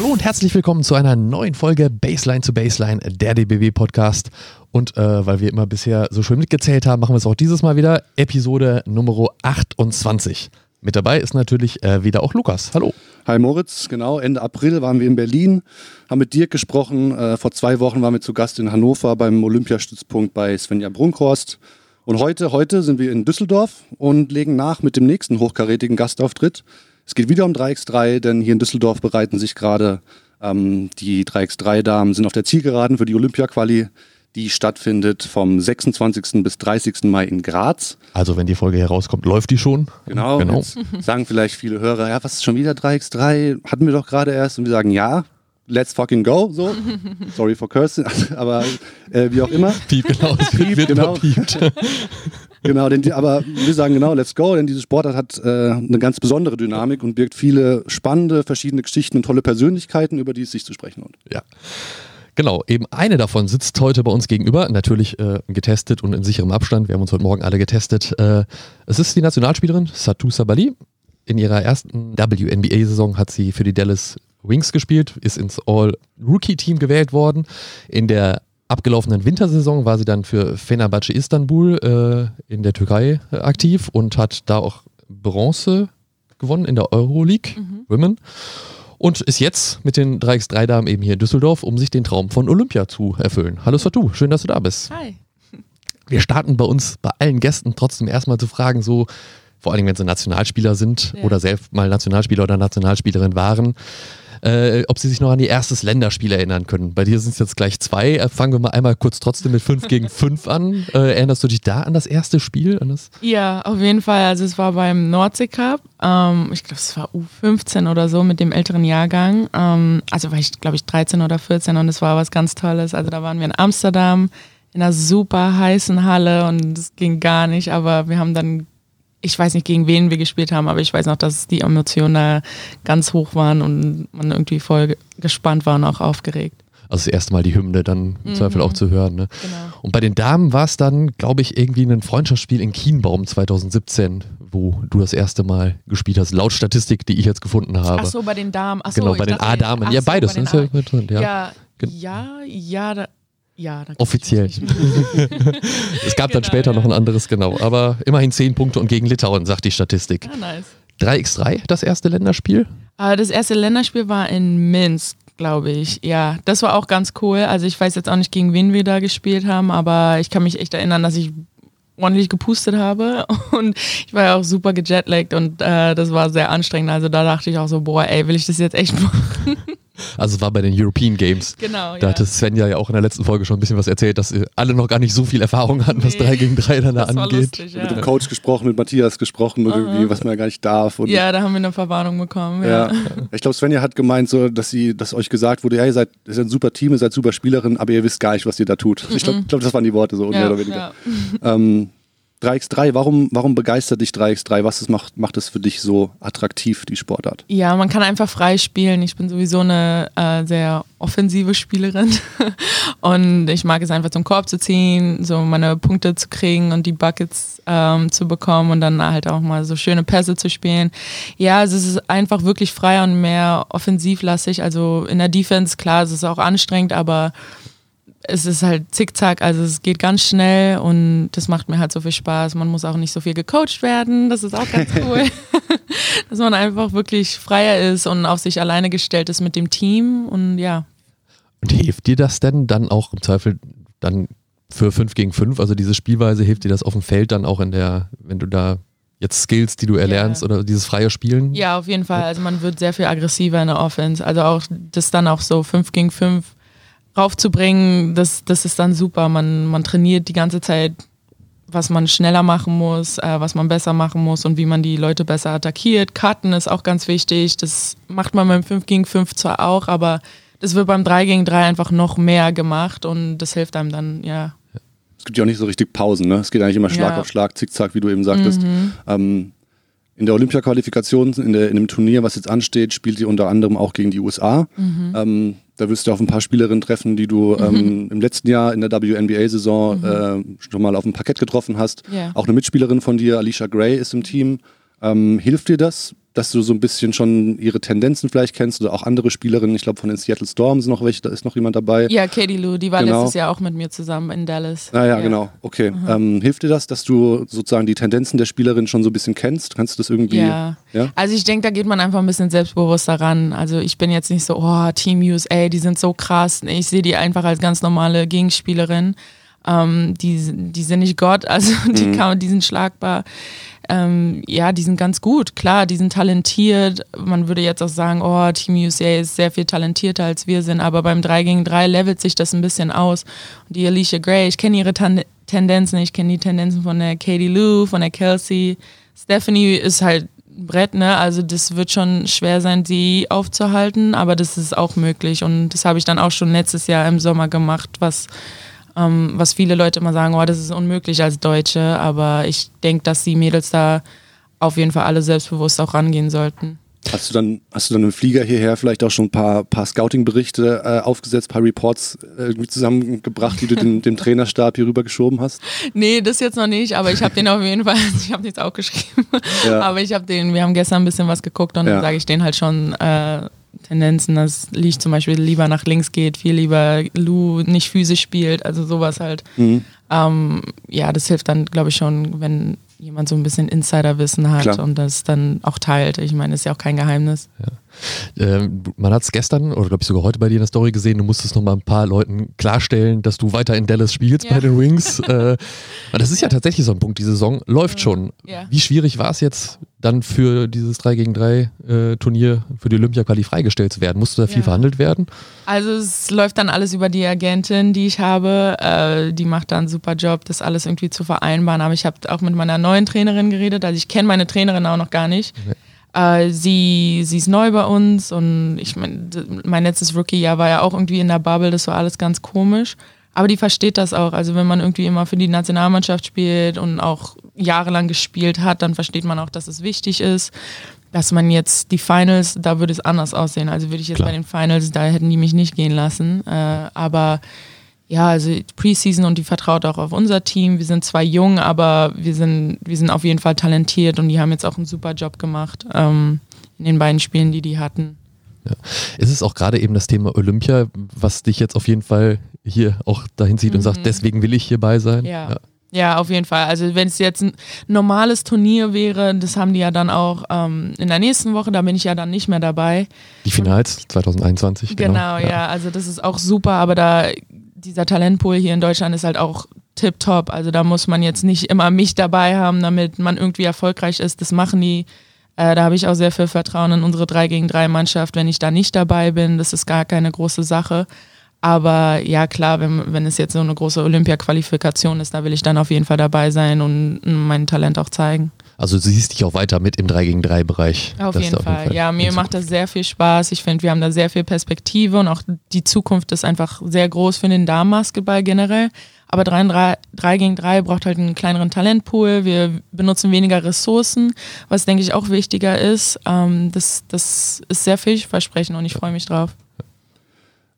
Hallo und herzlich willkommen zu einer neuen Folge Baseline zu Baseline, der DBW Podcast. Und äh, weil wir immer bisher so schön mitgezählt haben, machen wir es auch dieses Mal wieder. Episode Nummer 28. Mit dabei ist natürlich äh, wieder auch Lukas. Hallo. Hi Moritz, genau. Ende April waren wir in Berlin, haben mit Dirk gesprochen. Äh, vor zwei Wochen waren wir zu Gast in Hannover beim Olympiastützpunkt bei Svenja Brunkhorst. Und heute, heute sind wir in Düsseldorf und legen nach mit dem nächsten hochkarätigen Gastauftritt. Es geht wieder um 3x3, denn hier in Düsseldorf bereiten sich gerade ähm, die 3x3-Damen, sind auf der Zielgeraden für die Olympia-Quali die stattfindet vom 26. bis 30. Mai in Graz. Also wenn die Folge herauskommt, läuft die schon. Genau. genau. Sagen vielleicht viele Hörer, ja, was ist schon wieder 3x3? Hatten wir doch gerade erst. Und wir sagen, ja, let's fucking go. So. Sorry for cursing, aber äh, wie auch immer. Piep, genau. Piep, wird genau. Genau, denn aber wir sagen genau, let's go, denn diese Sportart hat äh, eine ganz besondere Dynamik und birgt viele spannende, verschiedene Geschichten und tolle Persönlichkeiten, über die es sich zu sprechen lohnt. Ja. Genau, eben eine davon sitzt heute bei uns gegenüber, natürlich äh, getestet und in sicherem Abstand. Wir haben uns heute Morgen alle getestet. Äh, es ist die Nationalspielerin Satu Sabali. In ihrer ersten WNBA-Saison hat sie für die Dallas Wings gespielt, ist ins All-Rookie-Team gewählt worden. In der abgelaufenen Wintersaison war sie dann für Fenerbahce Istanbul äh, in der Türkei äh, aktiv und hat da auch Bronze gewonnen in der Euroleague mhm. Women und ist jetzt mit den 3x3-Damen eben hier in Düsseldorf, um sich den Traum von Olympia zu erfüllen. Hallo Satu, schön, dass du da bist. Hi. Wir starten bei uns, bei allen Gästen trotzdem erstmal zu fragen, so, vor allem wenn sie Nationalspieler sind ja. oder selbst mal Nationalspieler oder Nationalspielerin waren, äh, ob Sie sich noch an die erstes Länderspiel erinnern können. Bei dir sind es jetzt gleich zwei. Äh, fangen wir mal einmal kurz trotzdem mit 5 gegen 5 an. Äh, erinnerst du dich da an das erste Spiel? An das? Ja, auf jeden Fall. Also es war beim Nordsee Cup. Ähm, ich glaube, es war U15 oder so mit dem älteren Jahrgang. Ähm, also war ich, glaube ich, 13 oder 14 und es war was ganz Tolles. Also da waren wir in Amsterdam in einer super heißen Halle und es ging gar nicht, aber wir haben dann ich weiß nicht, gegen wen wir gespielt haben, aber ich weiß noch, dass die Emotionen da ganz hoch waren und man irgendwie voll gespannt war und auch aufgeregt. Also das erste Mal die Hymne dann im mhm. Zweifel auch zu hören. Ne? Genau. Und bei den Damen war es dann, glaube ich, irgendwie ein Freundschaftsspiel in Kienbaum 2017, wo du das erste Mal gespielt hast, laut Statistik, die ich jetzt gefunden habe. Ach so, bei den Damen. Ach so, genau, bei den A-Damen. Ja, beides. Ja, ja, ja, ja, da, ja, offiziell. es gab genau, dann später ja. noch ein anderes, genau. Aber immerhin 10 Punkte und gegen Litauen, sagt die Statistik. Ah, nice. 3x3, das erste Länderspiel? Uh, das erste Länderspiel war in Minsk, glaube ich. Ja, das war auch ganz cool. Also ich weiß jetzt auch nicht, gegen wen wir da gespielt haben, aber ich kann mich echt erinnern, dass ich ordentlich gepustet habe und ich war ja auch super gejetlaggt und äh, das war sehr anstrengend. Also da dachte ich auch so, boah, ey, will ich das jetzt echt machen? Also es war bei den European Games. Genau. Da ja. hatte Svenja ja auch in der letzten Folge schon ein bisschen was erzählt, dass alle noch gar nicht so viel Erfahrung hatten, nee, was 3 gegen 3 dann da angeht. Lustig, ja. Mit dem Coach gesprochen, mit Matthias gesprochen und irgendwie, was man ja gar nicht darf. Und ja, da haben wir eine Verwarnung bekommen. Ja. ja. Ich glaube, Svenja hat gemeint, so, dass sie, dass euch gesagt wurde, ja, ihr seid, ihr seid ein super Team, ihr seid super Spielerin, aber ihr wisst gar nicht, was ihr da tut. Ich glaube, glaub, das waren die Worte so, mehr oder weniger. Ähm, 3x3, warum, warum begeistert dich 3x3? Was macht, macht es für dich so attraktiv, die Sportart? Ja, man kann einfach frei spielen. Ich bin sowieso eine äh, sehr offensive Spielerin und ich mag es einfach zum Korb zu ziehen, so meine Punkte zu kriegen und die Buckets ähm, zu bekommen und dann halt auch mal so schöne Pässe zu spielen. Ja, es ist einfach wirklich frei und mehr offensivlastig. Also in der Defense, klar, es ist auch anstrengend, aber es ist halt zickzack, also es geht ganz schnell und das macht mir halt so viel Spaß. Man muss auch nicht so viel gecoacht werden, das ist auch ganz cool. Dass man einfach wirklich freier ist und auf sich alleine gestellt ist mit dem Team und ja. Und hilft dir das denn dann auch im Zweifel dann für 5 gegen 5, also diese Spielweise, hilft dir das auf dem Feld dann auch in der, wenn du da jetzt Skills, die du erlernst yeah. oder dieses freie Spielen? Ja, auf jeden Fall. Also man wird sehr viel aggressiver in der Offense. Also auch das dann auch so 5 gegen 5 raufzubringen, das, das ist dann super. Man, man trainiert die ganze Zeit, was man schneller machen muss, äh, was man besser machen muss und wie man die Leute besser attackiert. Karten ist auch ganz wichtig. Das macht man beim 5 gegen 5 zwar auch, aber das wird beim 3 gegen 3 einfach noch mehr gemacht und das hilft einem dann, ja. Es gibt ja auch nicht so richtig Pausen, ne? Es geht eigentlich immer Schlag ja. auf Schlag, Zickzack, wie du eben sagtest. Mhm. Ähm, in der Olympia-Qualifikation, in, in dem Turnier, was jetzt ansteht, spielt sie unter anderem auch gegen die USA. Mhm. Ähm, da wirst du auf ein paar Spielerinnen treffen, die du mhm. ähm, im letzten Jahr in der WNBA-Saison mhm. äh, schon mal auf dem Parkett getroffen hast. Yeah. Auch eine Mitspielerin von dir, Alicia Gray, ist im Team. Ähm, hilft dir das, dass du so ein bisschen schon ihre Tendenzen vielleicht kennst oder auch andere Spielerinnen. Ich glaube, von den Seattle Storms noch welche, da ist noch jemand dabei. Ja, Katie Lou, die war Genau. letztes Jahr auch mit mir zusammen in Dallas. Ah ja, genau. Okay. Ähm, hilft dir das, dass du sozusagen die Tendenzen der Spielerin schon so ein bisschen kennst? Kannst du das irgendwie? Ja. Ja? Also ich denke, da geht man einfach ein bisschen selbstbewusster ran. Also ich bin jetzt nicht so, oh, Team USA, die sind so krass. Ich sehe die einfach als ganz normale Gegenspielerin. Ähm, die, die sind nicht Gott, also die, Mhm. kann, die sind schlagbar. Ähm, ja, die sind ganz gut. Klar, die sind talentiert. Man würde jetzt auch sagen, oh, Team USA ist sehr viel talentierter als wir sind, aber beim 3 gegen 3 levelt sich das ein bisschen aus. Und die Alicia Gray, ich kenne ihre Tan Tendenzen, ich kenne die Tendenzen von der Katie Lou, von der Kelsey. Stephanie ist halt ein Brett, ne? Also das wird schon schwer sein, sie aufzuhalten, aber das ist auch möglich. Und das habe ich dann auch schon letztes Jahr im Sommer gemacht, was, ähm, was viele Leute immer sagen, oh, das ist unmöglich als Deutsche. Aber ich denke, dass die Mädels da auf jeden Fall alle selbstbewusst auch rangehen sollten. Hast du dann, hast du dann im Flieger hierher vielleicht auch schon ein paar, paar Scouting-Berichte äh, aufgesetzt, paar Reports äh, irgendwie zusammengebracht, die du dem, dem Trainerstab hier rüber geschoben hast? Nee, das jetzt noch nicht, aber ich habe den auf jeden Fall, ich habe jetzt auch geschrieben, Ja. aber ich habe den, wir haben gestern ein bisschen was geguckt und Ja. dann sage ich denen halt schon äh, Tendenzen, dass Lee zum Beispiel lieber nach links geht, viel lieber Lou nicht physisch spielt, also sowas halt. Mhm. Ähm, ja, das hilft dann, glaube ich, schon, wenn jemand so ein bisschen Insiderwissen hat Klar. und das dann auch teilt. Ich meine, ist ja auch kein Geheimnis. Ähm, man hat es gestern oder glaube ich sogar heute bei dir in der Story gesehen, du musstest noch mal ein paar Leuten klarstellen, dass du weiter in Dallas spielst Ja. bei den Wings. äh, das ist ja tatsächlich so ein Punkt, die Saison läuft schon. Ja. Wie schwierig war es jetzt dann für dieses 3 gegen 3 äh, Turnier für die Olympia-Quali freigestellt zu werden? Musste da viel Ja. verhandelt werden? Also es läuft dann alles über die Agentin, die ich habe. Äh, die macht da einen super Job, das alles irgendwie zu vereinbaren. Aber ich habe auch mit meiner neuen Trainerin geredet. Also ich kenne meine Trainerin auch noch gar nicht. Äh, sie, sie ist neu bei uns und ich meine, mein letztes Rookie-Jahr war ja auch irgendwie in der Bubble, das war alles ganz komisch. Aber die versteht das auch. Also wenn man irgendwie immer für die Nationalmannschaft spielt und auch jahrelang gespielt hat, dann versteht man auch, dass es wichtig ist. Dass man jetzt die Finals, da würde es anders aussehen. Also würde ich jetzt Klar. bei den Finals, da hätten die mich nicht gehen lassen. Äh, aber ja, also Preseason und die vertraut auch auf unser Team. Wir sind zwar jung, aber wir sind, wir sind auf jeden Fall talentiert und die haben jetzt auch einen super Job gemacht ähm, in den beiden Spielen, die die hatten. Ist es auch gerade eben das Thema Olympia, was dich jetzt auf jeden Fall hier auch dahin zieht und sagt, deswegen will ich hierbei sein? Mhm. Ja. Ja, auf jeden Fall. Also wenn es jetzt ein normales Turnier wäre, das haben die ja dann auch ähm, in der nächsten Woche, da bin ich ja dann nicht mehr dabei. Die Finals 2021. Genau, ja. Also das ist auch super, aber da dieser Talentpool hier in Deutschland ist halt auch tipptopp. Also da muss man jetzt nicht immer mich dabei haben, damit man irgendwie erfolgreich ist. Das machen die. Äh, da habe ich auch sehr viel Vertrauen in unsere 3 gegen 3 Mannschaft. Wenn ich da nicht dabei bin, das ist gar keine große Sache. Aber ja, klar, wenn, wenn es jetzt so eine große Olympia-Qualifikation ist, da will ich dann auf jeden Fall dabei sein und mein Talent auch zeigen. Also du siehst dich auch weiter mit im 3 gegen 3 Bereich. Auf jeden da Fall. Ja, in mir macht das sehr viel Spaß. Ich finde, wir haben da sehr viel Perspektive und auch die Zukunft ist einfach sehr groß für den Damenbasketball generell. Aber 3, 3, 3 gegen 3 braucht halt einen kleineren Talentpool. Wir benutzen weniger Ressourcen, was denke ich auch wichtiger ist. Ähm, das, das ist sehr vielversprechend und ich freue mich drauf.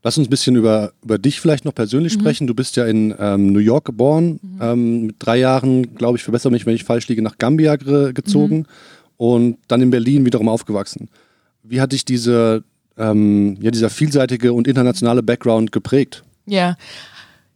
Lass uns ein bisschen über, über dich vielleicht noch persönlich sprechen. Du bist ja in ähm, New York geboren, ähm, mit drei Jahren, glaube ich, verbessere mich, wenn ich falsch liege, nach Gambia ge gezogen und dann in Berlin wiederum aufgewachsen. Wie hat dich diese, ähm, ja, dieser vielseitige und internationale Background geprägt? Ja.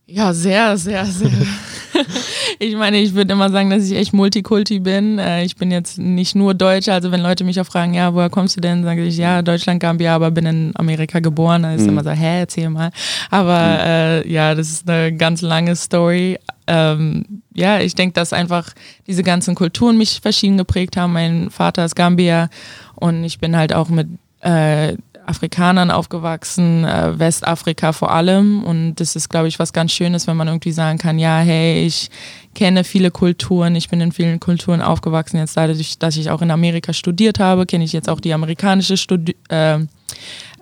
Ja, sehr, sehr, sehr. ich meine, ich würde immer sagen, dass ich echt Multikulti bin. Äh, Ich bin jetzt nicht nur Deutsche. Also wenn Leute mich auch fragen, ja, woher kommst du denn? Sage ich, ja, Deutschland, Gambia, aber bin in Amerika geboren. Dann ist immer so, hä, erzähl mal. Aber äh, ja, das ist eine ganz lange Story. Ähm, ja, ich denke, dass einfach diese ganzen Kulturen mich verschieden geprägt haben. Mein Vater ist Gambier und ich bin halt auch mit äh, Afrikanern aufgewachsen, äh, Westafrika vor allem. Und das ist, glaube ich, was ganz Schönes, wenn man irgendwie sagen kann, ja, hey, ich kenne viele Kulturen, ich bin in vielen Kulturen aufgewachsen. Jetzt dadurch, dass ich auch in Amerika studiert habe, kenne ich jetzt auch die amerikanische Studi äh,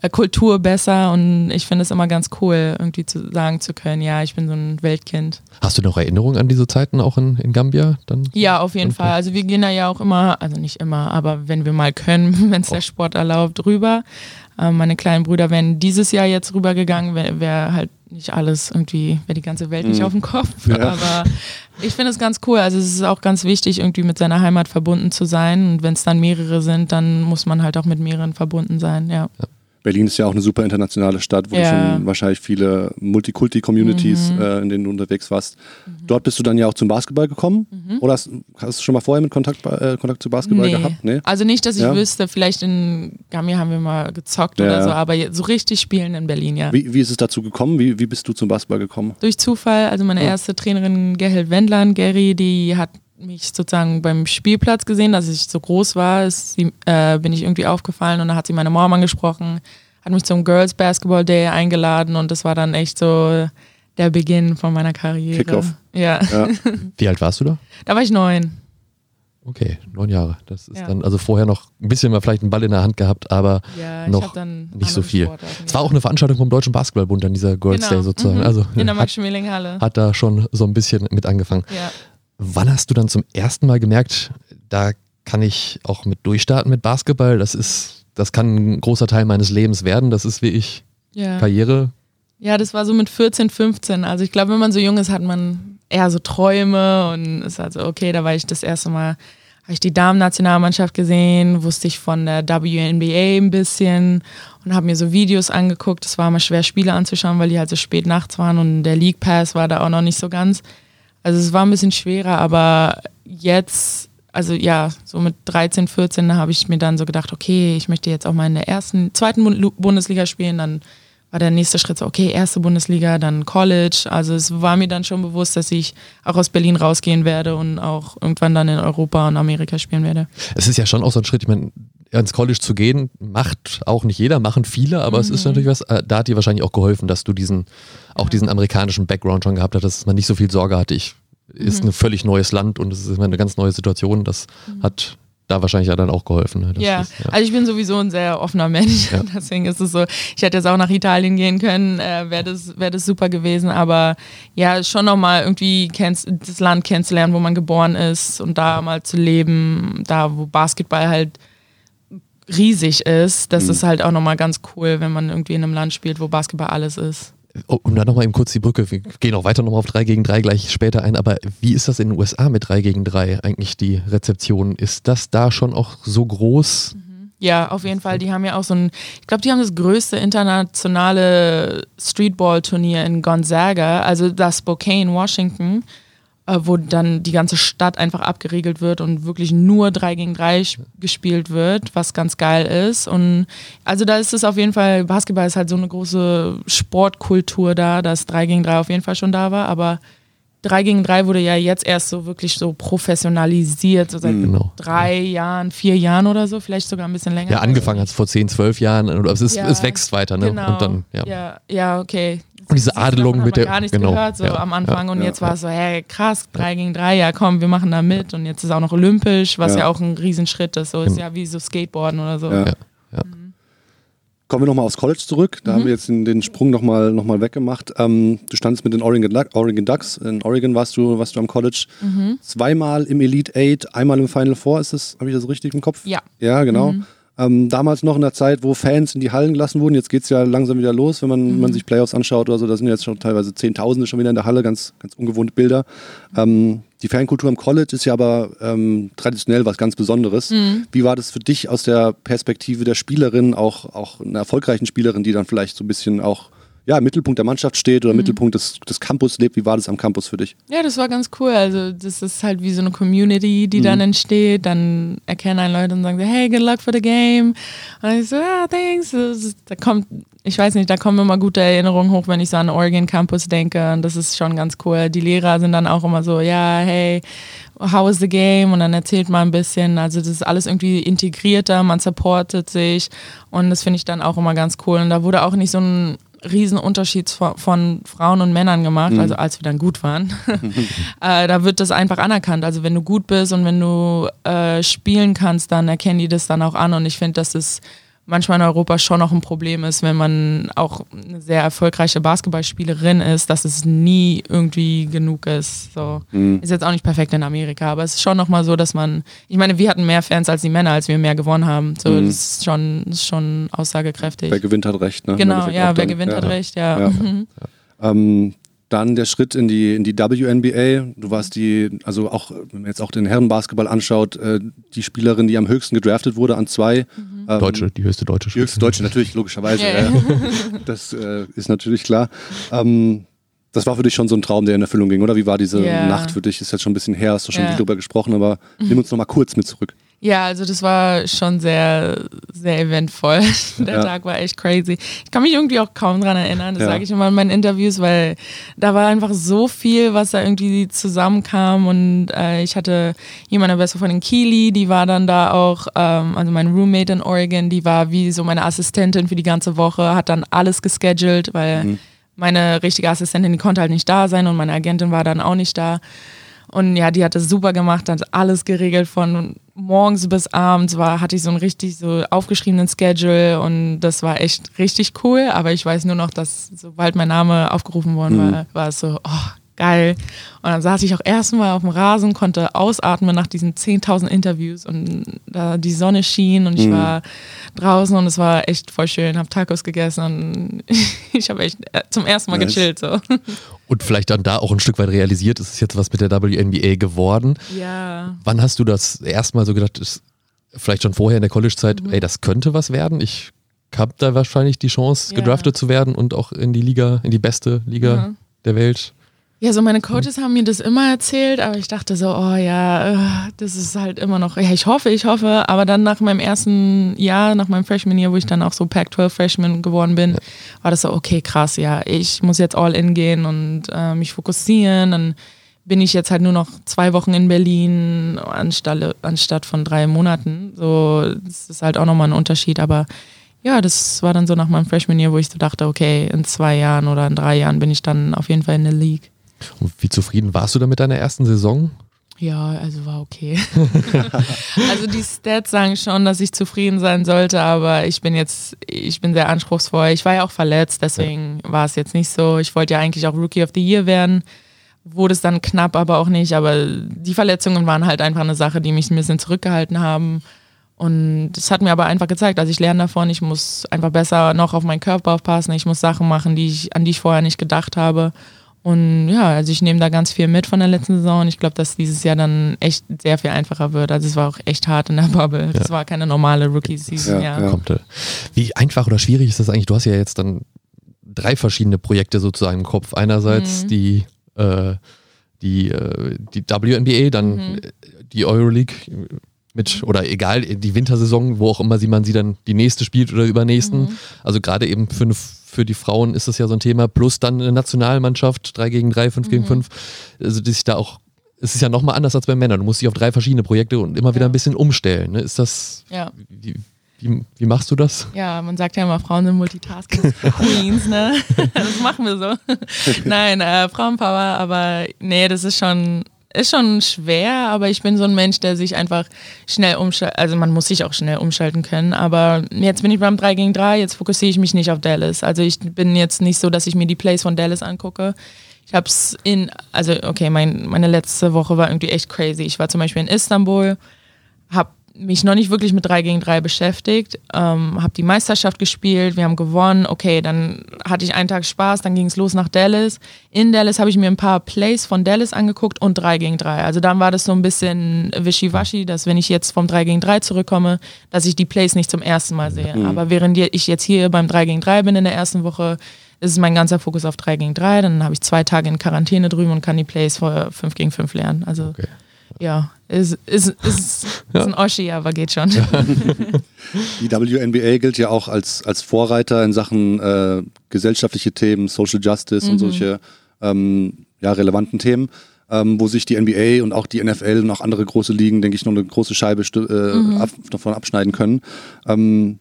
äh, Kultur besser. Und ich finde es immer ganz cool, irgendwie zu sagen zu können, ja, ich bin so ein Weltkind. Hast du noch Erinnerungen an diese Zeiten auch in, in Gambia? Dann? Ja, auf jeden. Fall. Also wir gehen da ja auch immer, also nicht immer, aber wenn wir mal können, wenn es der Sport erlaubt, rüber. Äh, meine kleinen Brüder wären dieses Jahr jetzt rübergegangen, wäre wär halt nicht alles irgendwie, wäre die ganze Welt nicht Mhm. auf dem Kopf. Ja. Aber ich finde es ganz cool. Also es ist auch ganz wichtig, irgendwie mit seiner Heimat verbunden zu sein. Und wenn es dann mehrere sind, dann muss man halt auch mit mehreren verbunden sein, ja. Berlin ist ja auch eine super internationale Stadt, wo Ja. du schon wahrscheinlich viele Multikulti-Communities, Mhm. äh, in denen du unterwegs warst. Dort bist du dann ja auch zum Basketball gekommen. Oder hast, hast du schon mal vorher mit Kontakt, äh, Kontakt zu Basketball gehabt? Nee. Also nicht, dass ich Ja. wüsste, vielleicht in Gambia haben wir mal gezockt Ja. oder so, aber so richtig spielen in Berlin, ja. Wie, wie ist es dazu gekommen? Wie, wie bist du zum Basketball gekommen? Durch Zufall, also meine erste Trainerin Gerhild Wendland, Gary, die hat mich sozusagen beim Spielplatz gesehen, dass ich so groß war, ist sie, äh, bin ich irgendwie aufgefallen und da hat sie meine Mom angesprochen, hat mich zum Girls Basketball Day eingeladen und das war dann echt so der Beginn von meiner Karriere. Kickoff. Ja, Ja. Wie alt warst du da? da war ich neun. Okay, neun Jahre. Das ist Ja. dann, also vorher noch ein bisschen mal vielleicht einen Ball in der Hand gehabt, aber Ja, Noch dann nicht so viel. Es war auch eine Veranstaltung vom Deutschen Basketballbund an dieser Girls Genau. Day sozusagen. Mhm. Also in der hat, Max-Schmeling-Halle. hat da schon so ein bisschen mit angefangen. Ja. Wann hast du dann zum ersten Mal gemerkt, da kann ich auch mit durchstarten mit Basketball? Das ist, das kann ein großer Teil meines Lebens werden. Das ist wie ich Ja. Karriere. Ja, das war so mit 14, 15. Also ich glaube, wenn man so jung ist, hat man eher so Träume und ist halt so, okay, da war ich das erste Mal, habe ich die Damen-Nationalmannschaft gesehen, wusste ich von der WNBA ein bisschen und habe mir so Videos angeguckt. Es war immer schwer, Spiele anzuschauen, weil die halt so spät nachts waren und der League Pass war da auch noch nicht so ganz. Also es war ein bisschen schwerer, aber jetzt, also ja, so mit 13, 14 habe ich mir dann so gedacht, okay, ich möchte jetzt auch mal in der ersten, zweiten Bund- Bundesliga spielen, dann war der nächste Schritt so, okay, erste Bundesliga, dann College. Also es war mir dann schon bewusst, dass ich auch aus Berlin rausgehen werde und auch irgendwann dann in Europa und Amerika spielen werde. Es ist ja schon auch so ein Schritt, ich meine, ins College zu gehen, macht auch nicht jeder, machen viele, aber es Mhm. ist natürlich was, äh, da hat dir wahrscheinlich auch geholfen, dass du diesen, auch diesen amerikanischen Background schon gehabt hast, dass man nicht so viel Sorge hatte. Ich, ist Mhm. ein völlig neues Land und es ist immer eine ganz neue Situation. Das hat da wahrscheinlich ja dann auch geholfen. ne? Ja. ist, ja. also ich bin sowieso ein sehr offener Mensch. Ja. Deswegen ist es so, ich hätte jetzt auch nach Italien gehen können, äh, wäre das, wär das super gewesen. Aber ja, schon nochmal irgendwie kennst, das Land kennenzulernen, wo man geboren ist und da mal zu leben, da wo Basketball halt riesig ist, das Mhm. ist halt auch nochmal ganz cool, wenn man irgendwie in einem Land spielt, wo Basketball alles ist. Oh, und dann nochmal eben kurz die Brücke. Wir gehen auch weiter nochmal auf 3 gegen 3 gleich später ein. Aber wie ist das in den USA mit 3 gegen 3 eigentlich die Rezeption? Ist das da schon auch so groß? Ja, auf jeden Fall. Die haben ja auch so ein, ich glaube, die haben das größte internationale Streetball-Turnier in Gonzaga, also das Spokane, Washington, äh, wo dann die ganze Stadt einfach abgeriegelt wird und wirklich nur 3 gegen 3 sch- gespielt wird, was ganz geil ist. Und also da ist es auf jeden Fall, Basketball ist halt so eine große Sportkultur da, dass 3 gegen 3 auf jeden Fall schon da war, aber 3 gegen 3 wurde ja jetzt erst so wirklich so professionalisiert, so seit Genau. drei Jahren, vier Jahren oder so, vielleicht sogar ein bisschen länger. Ja, angefangen hat es vor 10, 12 Jahren. Es, ist, Ja, es wächst weiter. Ne? Genau. Dann, ja. ja. ja, okay. Und diese Adelung mit der- gar nichts genau, gehört so ja, am Anfang und ja, jetzt war es so, hey, krass, 3 gegen 3, ja komm, wir machen da mit und jetzt ist auch noch olympisch, was Ja. ja, auch ein Riesenschritt ist, so ist Genau. ja wie so Skateboarden oder so. Ja. Ja, ja. Kommen wir nochmal aufs College zurück. Da haben wir jetzt den, den Sprung nochmal noch mal weggemacht. Ähm, du standest mit den Oregon, Oregon Ducks. In Oregon warst du, warst du am College. Zweimal im Elite Eight, einmal im Final Four. Ist das, habe ich das richtig im Kopf? Ja. Ja, genau. Ähm, damals noch in der Zeit, wo Fans in die Hallen gelassen wurden. Jetzt geht es ja langsam wieder los, wenn man, man sich Playoffs anschaut oder so. Da sind jetzt schon teilweise Zehntausende schon wieder in der Halle, ganz, ganz ungewohnte Bilder. Ähm, die Fankultur im College ist ja aber ähm, traditionell was ganz Besonderes. Wie war das für dich aus der Perspektive der Spielerin, auch, auch einer erfolgreichen Spielerin, die dann vielleicht so ein bisschen auch ja, im Mittelpunkt der Mannschaft steht oder im Mittelpunkt des, des Campus lebt? Wie war das am Campus für dich? Ja, das war ganz cool. Also das ist halt wie so eine Community, die dann entsteht. Dann erkennen einen Leute und sagen so, hey, good luck for the game. Und ich so, ah, thanks. Da kommt, ich weiß nicht, da kommen immer gute Erinnerungen hoch, wenn ich so an Oregon Campus denke. Und das ist schon ganz cool. Die Lehrer sind dann auch immer so, ja, hey, how is the game? Und dann erzählt man ein bisschen. Also das ist alles irgendwie integrierter, man supportet sich. Und das finde ich dann auch immer ganz cool. Und da wurde auch nicht so ein Riesenunterschied von, von Frauen und Männern gemacht, also als wir dann gut waren. äh, da wird das einfach anerkannt. Also wenn du gut bist und wenn du äh, spielen kannst, dann erkennen die das dann auch an. Und ich finde, das ist manchmal in Europa schon noch ein Problem ist, wenn man auch eine sehr erfolgreiche Basketballspielerin ist, dass es nie irgendwie genug ist. So. Mhm. Ist jetzt auch nicht perfekt in Amerika, aber es ist schon nochmal so, dass man, ich meine, wir hatten mehr Fans als die Männer, als wir mehr gewonnen haben. So, mhm. Das ist schon, ist schon aussagekräftig. Wer gewinnt hat recht, ne? Genau, ja, wer gewinnt ja. hat recht, ja. ja. Ähm, dann der Schritt in die, in die WNBA. Du warst die, also auch, wenn man jetzt auch den Herrenbasketball anschaut, äh, die Spielerin, die am höchsten gedraftet wurde an zwei. Mhm. Ähm, Deutsche, die höchste deutsche Die höchste deutsche, natürlich, logischerweise. Yeah. Ja. Das äh, ist natürlich klar. Ähm, das war für dich schon so ein Traum, der in Erfüllung ging, oder? Wie war diese yeah. Nacht für dich? Ist jetzt schon ein bisschen her, hast du schon yeah. viel drüber gesprochen, aber nimm uns noch mal kurz mit zurück. Ja, also das war schon sehr, sehr eventvoll. Der ja. Tag war echt crazy. Ich kann mich irgendwie auch kaum dran erinnern, das ja. sage ich immer in meinen Interviews, weil da war einfach so viel, was da irgendwie zusammenkam und äh, ich hatte jemanden besser von den Keely, die war dann da auch, ähm, also mein Roommate in Oregon, die war wie so meine Assistentin für die ganze Woche, hat dann alles gescheduled, weil mhm. meine richtige Assistentin, die konnte halt nicht da sein und meine Agentin war dann auch nicht da. Und ja, die hat das super gemacht, hat alles geregelt von morgens bis abends war, hatte ich so einen richtig so aufgeschriebenen Schedule und das war echt richtig cool. Aber ich weiß nur noch, dass sobald mein Name aufgerufen worden war, mhm. war es so, oh, geil. Und dann saß ich auch erstmal auf dem Rasen, konnte ausatmen nach diesen 10.000 Interviews und da die Sonne schien und ich mhm. war draußen und es war echt voll schön, habe Tacos gegessen und ich habe echt äh, zum ersten Mal nice. gechillt. So. Und vielleicht dann da auch ein Stück weit realisiert, ist es jetzt was mit der WNBA geworden. Ja. Wann hast du das erstmal so gedacht, ist vielleicht schon vorher in der College-Zeit, mhm. ey, das könnte was werden? Ich habe da wahrscheinlich die Chance, gedraftet ja. zu werden und auch in die Liga, in die beste Liga mhm. der Welt ja, so meine Coaches haben mir das immer erzählt, aber ich dachte so, oh ja, äh, das ist halt immer noch, ja, ich hoffe, ich hoffe, aber dann nach meinem ersten Jahr, nach meinem Freshman Year, wo ich dann auch so Pac-12 Freshman geworden bin, war das so, okay, krass, ja, ich muss jetzt all in gehen und äh, mich fokussieren, dann bin ich jetzt halt nur noch zwei Wochen in Berlin anstatt, anstatt von drei Monaten, so, das ist halt auch nochmal ein Unterschied, aber ja, das war dann so nach meinem Freshman Year, wo ich so dachte, okay, in zwei Jahren oder in drei Jahren bin ich dann auf jeden Fall in der League. Und wie zufrieden warst du da mit deiner ersten Saison? Ja, also war okay. also die Stats sagen schon, dass ich zufrieden sein sollte, aber ich bin jetzt, ich bin sehr anspruchsvoll. Ich war ja auch verletzt, deswegen ja. war es jetzt nicht so. Ich wollte ja eigentlich auch Rookie of the Year werden. Wurde es dann knapp, aber auch nicht. Aber die Verletzungen waren halt einfach eine Sache, die mich ein bisschen zurückgehalten haben. Und es hat mir aber einfach gezeigt, also ich lerne davon, ich muss einfach besser noch auf meinen Körper aufpassen, ich muss Sachen machen, die ich, an die ich vorher nicht gedacht habe. Und ja, also ich nehme da ganz viel mit von der letzten Saison ich glaube, dass dieses Jahr dann echt sehr viel einfacher wird. Also es war auch echt hart in der Bubble. Das war keine normale Rookie-Season, ja. ja. Kommt, äh, wie einfach oder schwierig ist das eigentlich? Du hast ja jetzt dann drei verschiedene Projekte sozusagen im Kopf. Einerseits mhm. die, äh, die, äh, die WNBA, dann mhm. die Euroleague mit, oder egal, die Wintersaison, wo auch immer sie man sie dann die nächste spielt oder übernächsten. Mhm. Also gerade eben fünf für die Frauen ist das ja so ein Thema, plus dann eine Nationalmannschaft, 3 gegen 3, 5 mhm. gegen 5. Also dass ich da auch, es ist ja nochmal anders als bei Männern. Du musst dich auf drei verschiedene Projekte und immer ja. wieder ein bisschen umstellen. Ne? Ist das, ja. wie, wie, wie, machst du das? Ja, man sagt ja immer, Frauen sind Multitasking Queens, ne? das machen wir so. Nein, äh, Frauenpower, aber nee, das ist schon, ist schon schwer, aber ich bin so ein Mensch, der sich einfach schnell umschaltet. Also man muss sich auch schnell umschalten können. Aber jetzt bin ich beim 3 gegen 3, jetzt fokussiere ich mich nicht auf Dallas. Also ich bin jetzt nicht so, dass ich mir die Plays von Dallas angucke. Ich habe es in, also okay, mein, meine letzte Woche war irgendwie echt crazy. Ich war zum Beispiel in Istanbul, habe mich noch nicht wirklich mit 3 gegen 3 beschäftigt, ähm, habe die Meisterschaft gespielt, wir haben gewonnen, okay, dann hatte ich einen Tag Spaß, dann ging es los nach Dallas. In Dallas habe ich mir ein paar Plays von Dallas angeguckt und 3 gegen 3. Also dann war das so ein bisschen wischiwaschi, dass wenn ich jetzt vom 3 gegen 3 zurückkomme, dass ich die Plays nicht zum ersten Mal sehe. Mhm. Aber während ich jetzt hier beim 3 gegen 3 bin in der ersten Woche, ist mein ganzer Fokus auf 3 gegen 3. Dann habe ich zwei Tage in Quarantäne drüben und kann die Plays vor 5 gegen 5 lernen. Also okay ja, ist, ist, ist, ist ein Oschi, aber geht schon. Die WNBA gilt ja auch als, als Vorreiter in Sachen äh, gesellschaftliche Themen, Social Justice mhm. und solche ähm, ja, relevanten Themen, ähm, wo sich die NBA und auch die NFL und auch andere große Ligen, denke ich, noch eine große Scheibe äh, mhm. ab, davon abschneiden können. Ähm,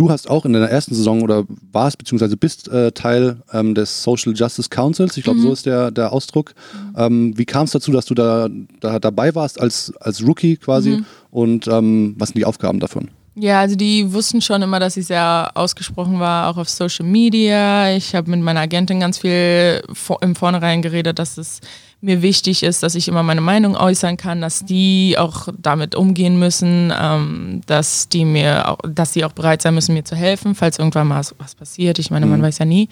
Du hast auch in deiner ersten Saison oder warst beziehungsweise bist äh, Teil ähm, des Social Justice Councils. Ich glaube, mhm. so ist der, der Ausdruck. Ähm, wie kam es dazu, dass du da, da dabei warst als, als Rookie quasi? Mhm. Und ähm, was sind die Aufgaben davon? Ja, also die wussten schon immer, dass ich sehr ausgesprochen war, auch auf Social Media. Ich habe mit meiner Agentin ganz viel im Vornherein geredet, dass es mir wichtig ist, dass ich immer meine Meinung äußern kann, dass die auch damit umgehen müssen, ähm, dass die mir auch, dass sie auch bereit sein müssen, mir zu helfen, falls irgendwann mal was passiert. Ich meine, mhm. man weiß ja nie.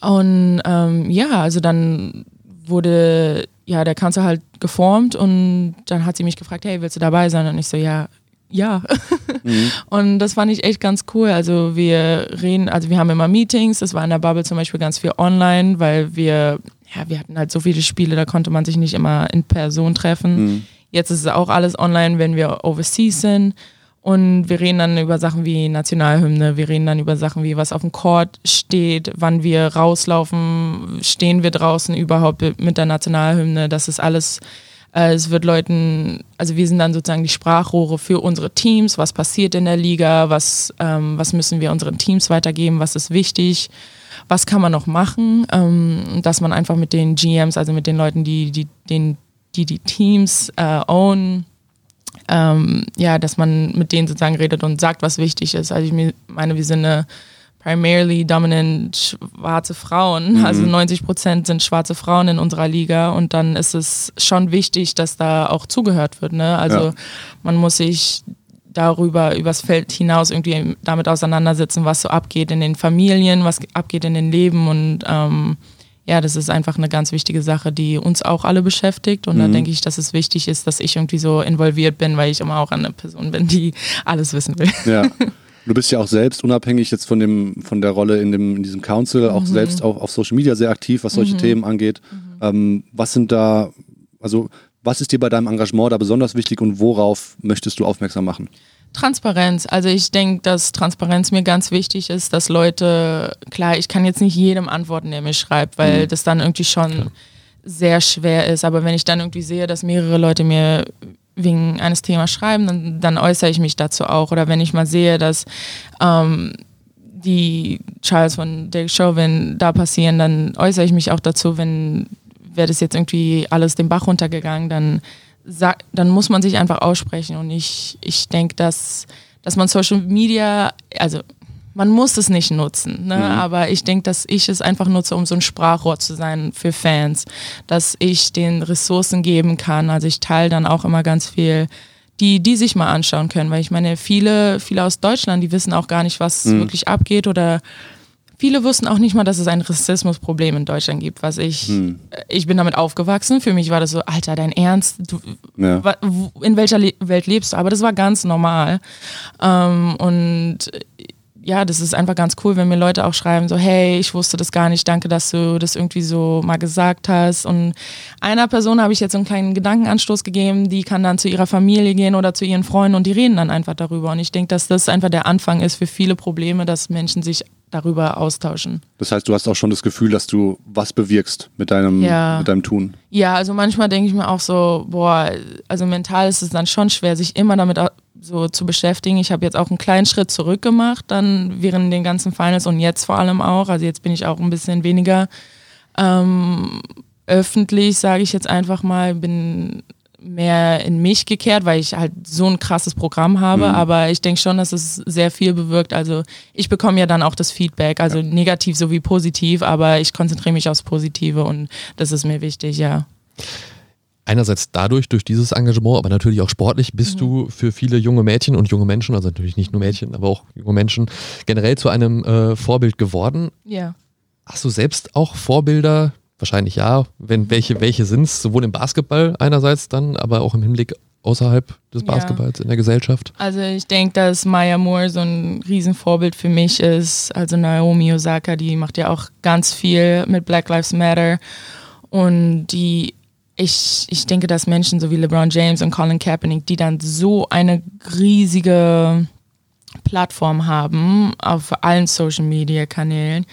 Und ähm, ja, also dann wurde ja der Kanzler halt geformt und dann hat sie mich gefragt, hey, willst du dabei sein? Und ich so, ja, ja. Mhm. Und das fand ich echt ganz cool. Also wir reden, also wir haben immer Meetings, das war in der Bubble zum Beispiel ganz viel online, weil wir ja, wir hatten halt so viele Spiele, da konnte man sich nicht immer in Person treffen. Mhm. Jetzt ist es auch alles online, wenn wir overseas sind. Und wir reden dann über Sachen wie Nationalhymne, wir reden dann über Sachen wie, was auf dem Court steht, wann wir rauslaufen, stehen wir draußen überhaupt mit der Nationalhymne. Das ist alles, es wird Leuten, also wir sind dann sozusagen die Sprachrohre für unsere Teams, was passiert in der Liga, was, ähm, was müssen wir unseren Teams weitergeben, was ist wichtig? Was kann man noch machen, ähm, dass man einfach mit den GMs, also mit den Leuten, die die, den, die, die Teams äh, own, ähm, ja, dass man mit denen sozusagen redet und sagt, was wichtig ist. Also ich meine, wir sind eine primarily dominant schwarze Frauen, mhm. also 90 Prozent sind schwarze Frauen in unserer Liga und dann ist es schon wichtig, dass da auch zugehört wird. Ne? Also ja. man muss sich darüber, übers Feld hinaus irgendwie damit auseinandersetzen, was so abgeht in den Familien, was abgeht in den Leben und ähm, ja, das ist einfach eine ganz wichtige Sache, die uns auch alle beschäftigt. Und mhm. da denke ich, dass es wichtig ist, dass ich irgendwie so involviert bin, weil ich immer auch eine Person bin, die alles wissen will. Ja. Du bist ja auch selbst unabhängig jetzt von dem von der Rolle in dem in diesem Council, auch mhm. selbst auch auf Social Media sehr aktiv, was solche mhm. Themen angeht. Mhm. Ähm, was sind da, also was ist dir bei deinem Engagement da besonders wichtig und worauf möchtest du aufmerksam machen? Transparenz. Also ich denke, dass Transparenz mir ganz wichtig ist, dass Leute, klar, ich kann jetzt nicht jedem antworten, der mir schreibt, weil mhm. das dann irgendwie schon klar. sehr schwer ist. Aber wenn ich dann irgendwie sehe, dass mehrere Leute mir wegen eines Themas schreiben, dann, dann äußere ich mich dazu auch. Oder wenn ich mal sehe, dass ähm, die Trials von Derek Chauvin da passieren, dann äußere ich mich auch dazu, wenn wäre das jetzt irgendwie alles den Bach runtergegangen, dann, dann muss man sich einfach aussprechen. Und ich, ich denke, dass, dass man Social Media, also man muss es nicht nutzen, ne? Mhm. aber ich denke, dass ich es einfach nutze, um so ein Sprachrohr zu sein für Fans, dass ich den Ressourcen geben kann. Also ich teile dann auch immer ganz viel, die, die sich mal anschauen können, weil ich meine, viele, viele aus Deutschland, die wissen auch gar nicht, was mhm. wirklich abgeht oder Viele wussten auch nicht mal, dass es ein Rassismusproblem in Deutschland gibt, was ich, hm. ich bin damit aufgewachsen. Für mich war das so, Alter, dein Ernst, du, ja. in welcher Le Welt lebst du? Aber das war ganz normal. Ähm, und ja, das ist einfach ganz cool, wenn mir Leute auch schreiben, so, hey, ich wusste das gar nicht, danke, dass du das irgendwie so mal gesagt hast. Und einer Person habe ich jetzt so einen kleinen Gedankenanstoß gegeben, die kann dann zu ihrer Familie gehen oder zu ihren Freunden und die reden dann einfach darüber. Und ich denke, dass das einfach der Anfang ist für viele Probleme, dass Menschen sich darüber austauschen. Das heißt, du hast auch schon das Gefühl, dass du was bewirkst mit deinem, ja. mit deinem Tun. Ja, also manchmal denke ich mir auch so, boah, also mental ist es dann schon schwer, sich immer damit so zu beschäftigen. Ich habe jetzt auch einen kleinen Schritt zurück gemacht, dann während den ganzen Finals und jetzt vor allem auch. Also jetzt bin ich auch ein bisschen weniger ähm, öffentlich, sage ich jetzt einfach mal, bin mehr in mich gekehrt, weil ich halt so ein krasses Programm habe. Mhm. Aber ich denke schon, dass es sehr viel bewirkt. Also ich bekomme ja dann auch das Feedback, also ja. negativ sowie positiv, aber ich konzentriere mich aufs Positive und das ist mir wichtig, ja. Einerseits dadurch, durch dieses Engagement, aber natürlich auch sportlich, bist mhm. du für viele junge Mädchen und junge Menschen, also natürlich nicht nur Mädchen, aber auch junge Menschen, generell zu einem äh, Vorbild geworden. Ja. Hast du selbst auch Vorbilder, Wahrscheinlich ja. Wenn welche, welche sind es? Sowohl im Basketball einerseits dann, aber auch im Hinblick außerhalb des Basketballs ja. in der Gesellschaft? Also ich denke, dass Maya Moore so ein Riesenvorbild für mich ist. Also Naomi Osaka, die macht ja auch ganz viel mit Black Lives Matter. Und die, ich, ich denke, dass Menschen so wie LeBron James und Colin Kaepernick, die dann so eine riesige Plattform haben auf allen Social Media Kanälen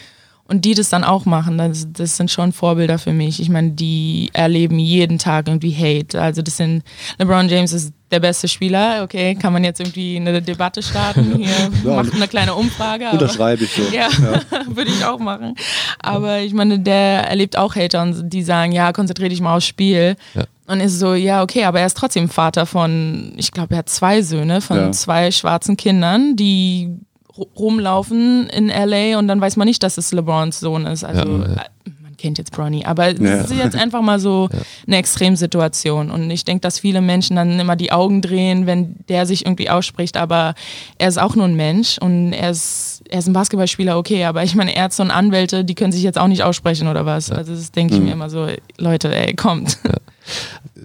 und die das dann auch machen, das, das sind schon Vorbilder für mich. Ich meine, die erleben jeden Tag irgendwie Hate. Also das sind, LeBron James ist der beste Spieler, okay, kann man jetzt irgendwie eine Debatte starten, hier ja, macht eine kleine Umfrage. Unterschreibe ich so. Ja, ja. würde ich auch machen. Aber ich meine, der erlebt auch Hater und die sagen, ja, konzentriere dich mal aufs Spiel. Ja. Und ist so, ja, okay, aber er ist trotzdem Vater von, ich glaube, er hat zwei Söhne von zwei schwarzen Kindern, die rumlaufen in LA und dann weiß man nicht, dass es LeBrons Sohn ist. Also Ja, ja. äh, man kennt jetzt Bronny, aber Ja. es ist jetzt einfach mal so eine Extremsituation. Und ich denke, dass viele Menschen dann immer die Augen drehen, wenn der sich irgendwie ausspricht, aber er ist auch nur ein Mensch und er ist, er ist ein Basketballspieler, okay, aber ich meine, Ärzte und Anwälte, die können sich jetzt auch nicht aussprechen oder was. Also das denke ich Mhm. mir immer so, Leute, ey, kommt.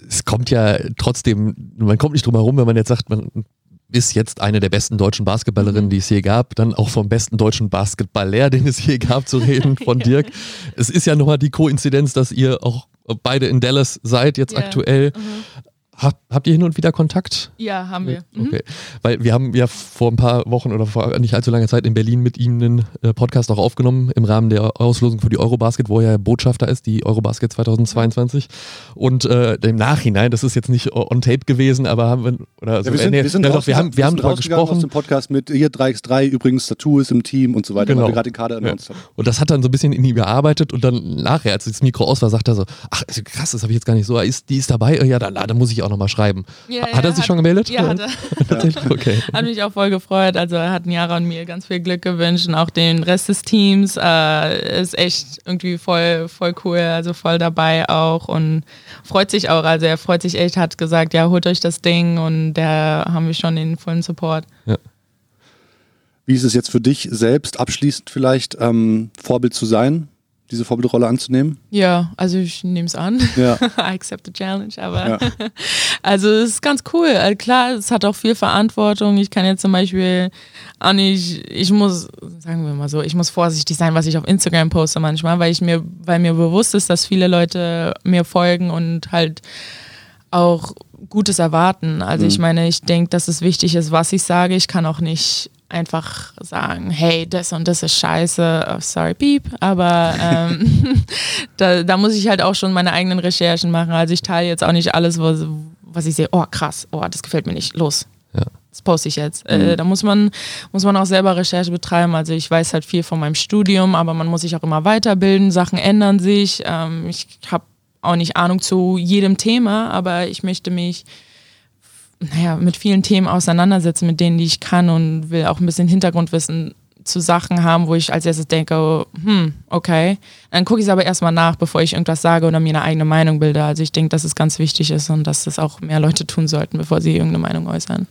es kommt ja trotzdem, man kommt nicht drum herum, wenn man jetzt sagt, man ist jetzt eine der besten deutschen Basketballerinnen, die es je gab, dann auch vom besten deutschen Basketballer, den es je gab, zu reden, von Dirk. Es ist ja nochmal die Koinzidenz, dass ihr auch beide in Dallas seid, jetzt Ja. aktuell. Hab, habt ihr hin und wieder Kontakt? Ja, haben wir. Mhm. Okay. Weil wir haben ja vor ein paar Wochen oder vor nicht allzu langer Zeit in Berlin mit ihm einen äh, Podcast auch aufgenommen im Rahmen der Auslosung für die Eurobasket, wo er ja Botschafter ist, die Eurobasket 2022. Und äh, im Nachhinein, das ist jetzt nicht on tape gewesen, aber haben wir, oder so, Ja, wir sind, nee, wir sind, ja, doch, wir haben, wir haben drüber rausgegangen aus gesprochen. dem Podcast mit hier 3x3, übrigens Tattoo ist im Team und so weiter, Genau. weil wir gerade den Kader announced haben. Und das hat dann so ein bisschen in ihm gearbeitet und dann nachher, als das Mikro aus war, sagt er so, ach krass, das habe ich jetzt gar nicht so, ist, die ist dabei, ja, dann, dann muss ich auch nochmal schreiben. Ja, hat er ja, sich schon gemeldet? Ja, hat er. Okay. Hat mich auch voll gefreut. Also er hat Jara und mir ganz viel Glück gewünscht und auch den Rest des Teams. Äh, ist echt irgendwie voll, voll cool, also voll dabei auch und freut sich auch. Also er freut sich echt, hat gesagt, ja, holt euch das Ding und da haben wir schon den vollen Support. Wie ist es jetzt für dich selbst, abschließend vielleicht, ähm, Vorbild zu sein, diese Vorbildrolle anzunehmen? Ja, also ich nehme es an. Ja. I accept the challenge, aber Ja. also es ist ganz cool. Also klar, es hat auch viel Verantwortung. Ich kann jetzt zum Beispiel auch nicht, ich muss, sagen wir mal so, ich muss vorsichtig sein, was ich auf Instagram poste manchmal, weil ich mir, weil mir bewusst ist, dass viele Leute mir folgen und halt auch Gutes erwarten. Also ich meine, ich denke, dass es wichtig ist, was ich sage. Ich kann auch nicht einfach sagen, hey, das und das ist scheiße, oh, sorry, piep, aber ähm, da, da muss ich halt auch schon meine eigenen Recherchen machen. Also ich teile jetzt auch nicht alles, was, was ich sehe, oh krass, oh, das gefällt mir nicht, los. Ja. Das poste ich jetzt. Äh, da muss man, muss man auch selber Recherche betreiben. Also ich weiß halt viel von meinem Studium, aber man muss sich auch immer weiterbilden, Sachen ändern sich. Ähm, ich habe auch nicht Ahnung zu jedem Thema, aber ich möchte mich naja, mit vielen Themen auseinandersetzen, mit denen, die ich kann und will auch ein bisschen Hintergrundwissen zu Sachen haben, wo ich als erstes denke, hm, okay. Dann gucke ich es aber erstmal nach, bevor ich irgendwas sage oder mir eine eigene Meinung bilde. Also ich denke, dass es ganz wichtig ist und dass das auch mehr Leute tun sollten, bevor sie irgendeine Meinung äußern.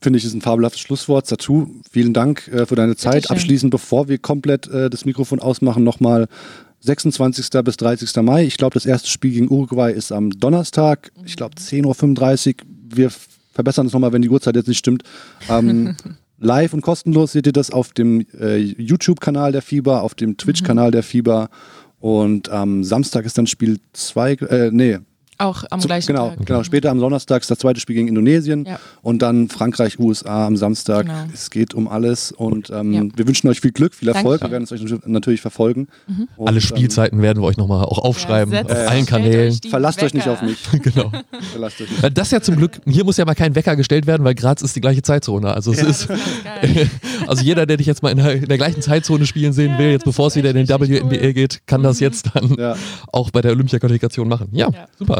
Finde ich, ist ein fabelhaftes Schlusswort. Satu, vielen Dank äh, für deine Zeit. Abschließend, bevor wir komplett äh, das Mikrofon ausmachen, nochmal 26. bis 30. Mai. Ich glaube, das erste Spiel gegen Uruguay ist am Donnerstag. Ich glaube, 10.35 Uhr. Wir verbessern das nochmal, wenn die Uhrzeit jetzt nicht stimmt. Ähm, live und kostenlos seht ihr das auf dem äh, YouTube-Kanal der FIBA, auf dem Twitch-Kanal der FIBA. Und am Samstag ist dann Spiel 2, äh, nee, Auch am zu- gleichen genau, Tag. genau. Später am Donnerstag ist das zweite Spiel gegen Indonesien Ja. und dann Frankreich, USA am Samstag. Genau. Es geht um alles und ähm, Ja. wir wünschen euch viel Glück, viel Erfolg. Dankeschön. Wir werden es euch natürlich verfolgen. Und, Alle ähm, Spielzeiten werden wir euch nochmal auch aufschreiben, Ja, setzt- auf äh, allen Kanälen. euch verlasst euch nicht Wecker. auf mich. genau. verlasst euch nicht. Weil Das ja zum Glück, hier muss ja mal kein Wecker gestellt werden, weil Graz ist die gleiche Zeitzone. Also es ist, also jeder, der dich jetzt mal in der, in der gleichen Zeitzone spielen sehen Ja, will, jetzt bevor es wieder in den WNBA cool. geht, kann das jetzt dann Ja. auch bei der Olympia-Qualifikation machen. Ja,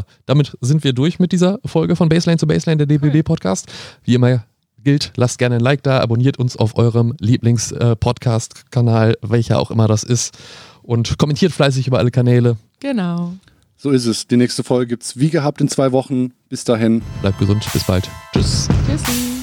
Ja. Damit sind wir durch mit dieser Folge von Baseline zu Baseline, der DBB-Podcast. Wie immer gilt, lasst gerne ein Like da, abonniert uns auf eurem Lieblings-Podcast-Kanal, welcher auch immer das ist. Und kommentiert fleißig über alle Kanäle. Genau. So ist es. Die nächste Folge gibt es wie gehabt in zwei Wochen. Bis dahin. Bleibt gesund, bis bald. Tschüss. Tschüssi.